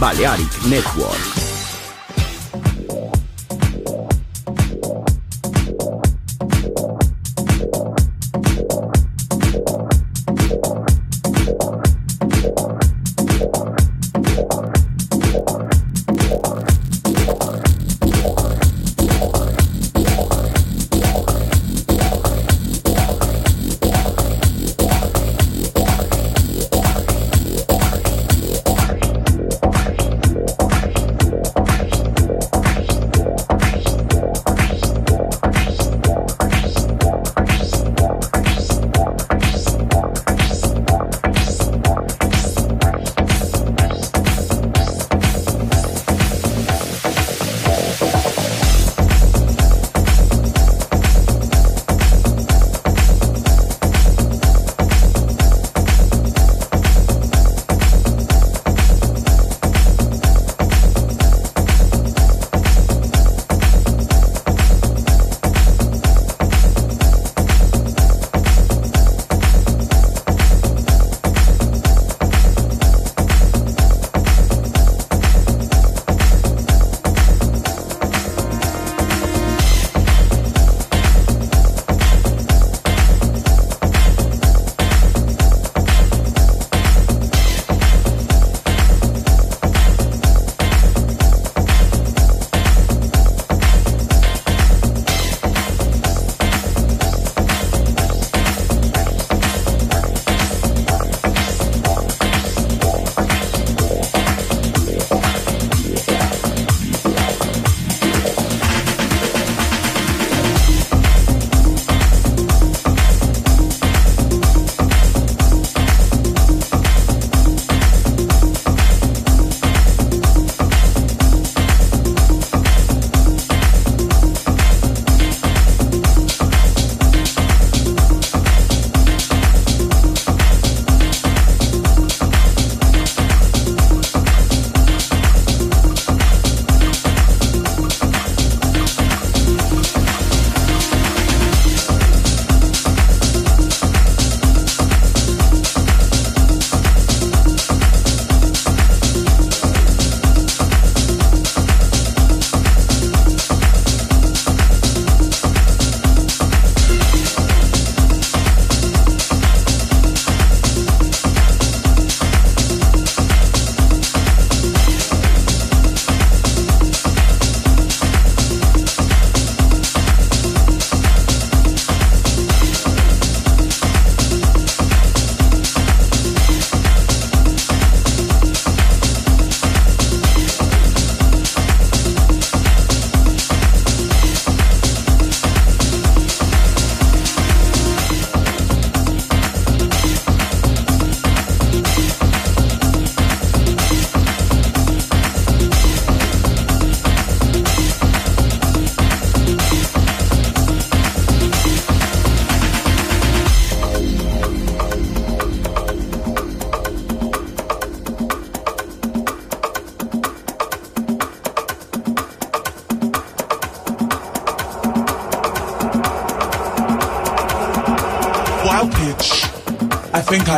Balearic Network.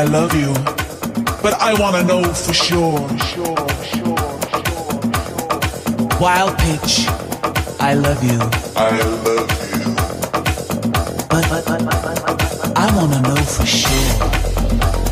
I love you, but I wanna know for sure. Wild pitch, I love you. I love you. But, but, but, but I wanna know for sure.